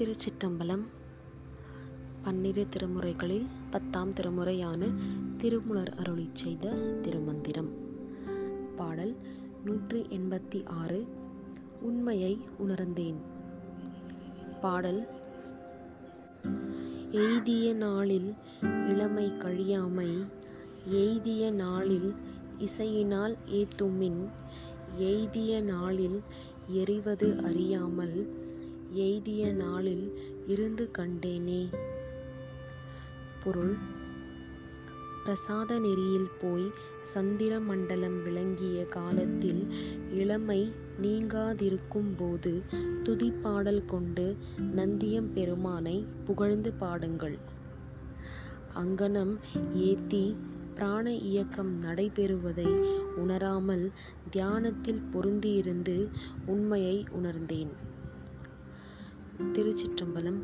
திருச்சிற்றம்பலம் பன்னிரு திருமுறைகளில் பத்தாம் திருமுறையான திருமுலர் அருளிச் செய்த திருமந்திரம். பாடல் நூற்றி எண்பத்தி ஆறு உண்மையை உணர்ந்தேன். பாடல் எய்திய நாளில் இளமை கழியாமை எய்திய நாளில் இசையினால் ஏத்துமின் எய்திய நாளில் எறிவது அறியாமல் எய்திய நாளில் இருந்து கண்டேனே. பொருள். பிரசாத நெறியில் போய் சந்திர மண்டலம் விளங்கிய காலத்தில் இளமை நீங்காதிருக்கும் போது துதிப்பாடல் கொண்டு நந்தியம் பெருமானை புகழ்ந்து பாடுங்கள். அங்கனம் ஏத்தி பிராண இயக்கம் நடைபெறுவதை உணராமல் தியானத்தில் பொருந்தியிருந்து உண்மையை உணர்ந்தேன். திருச்சிற்றம்பலம்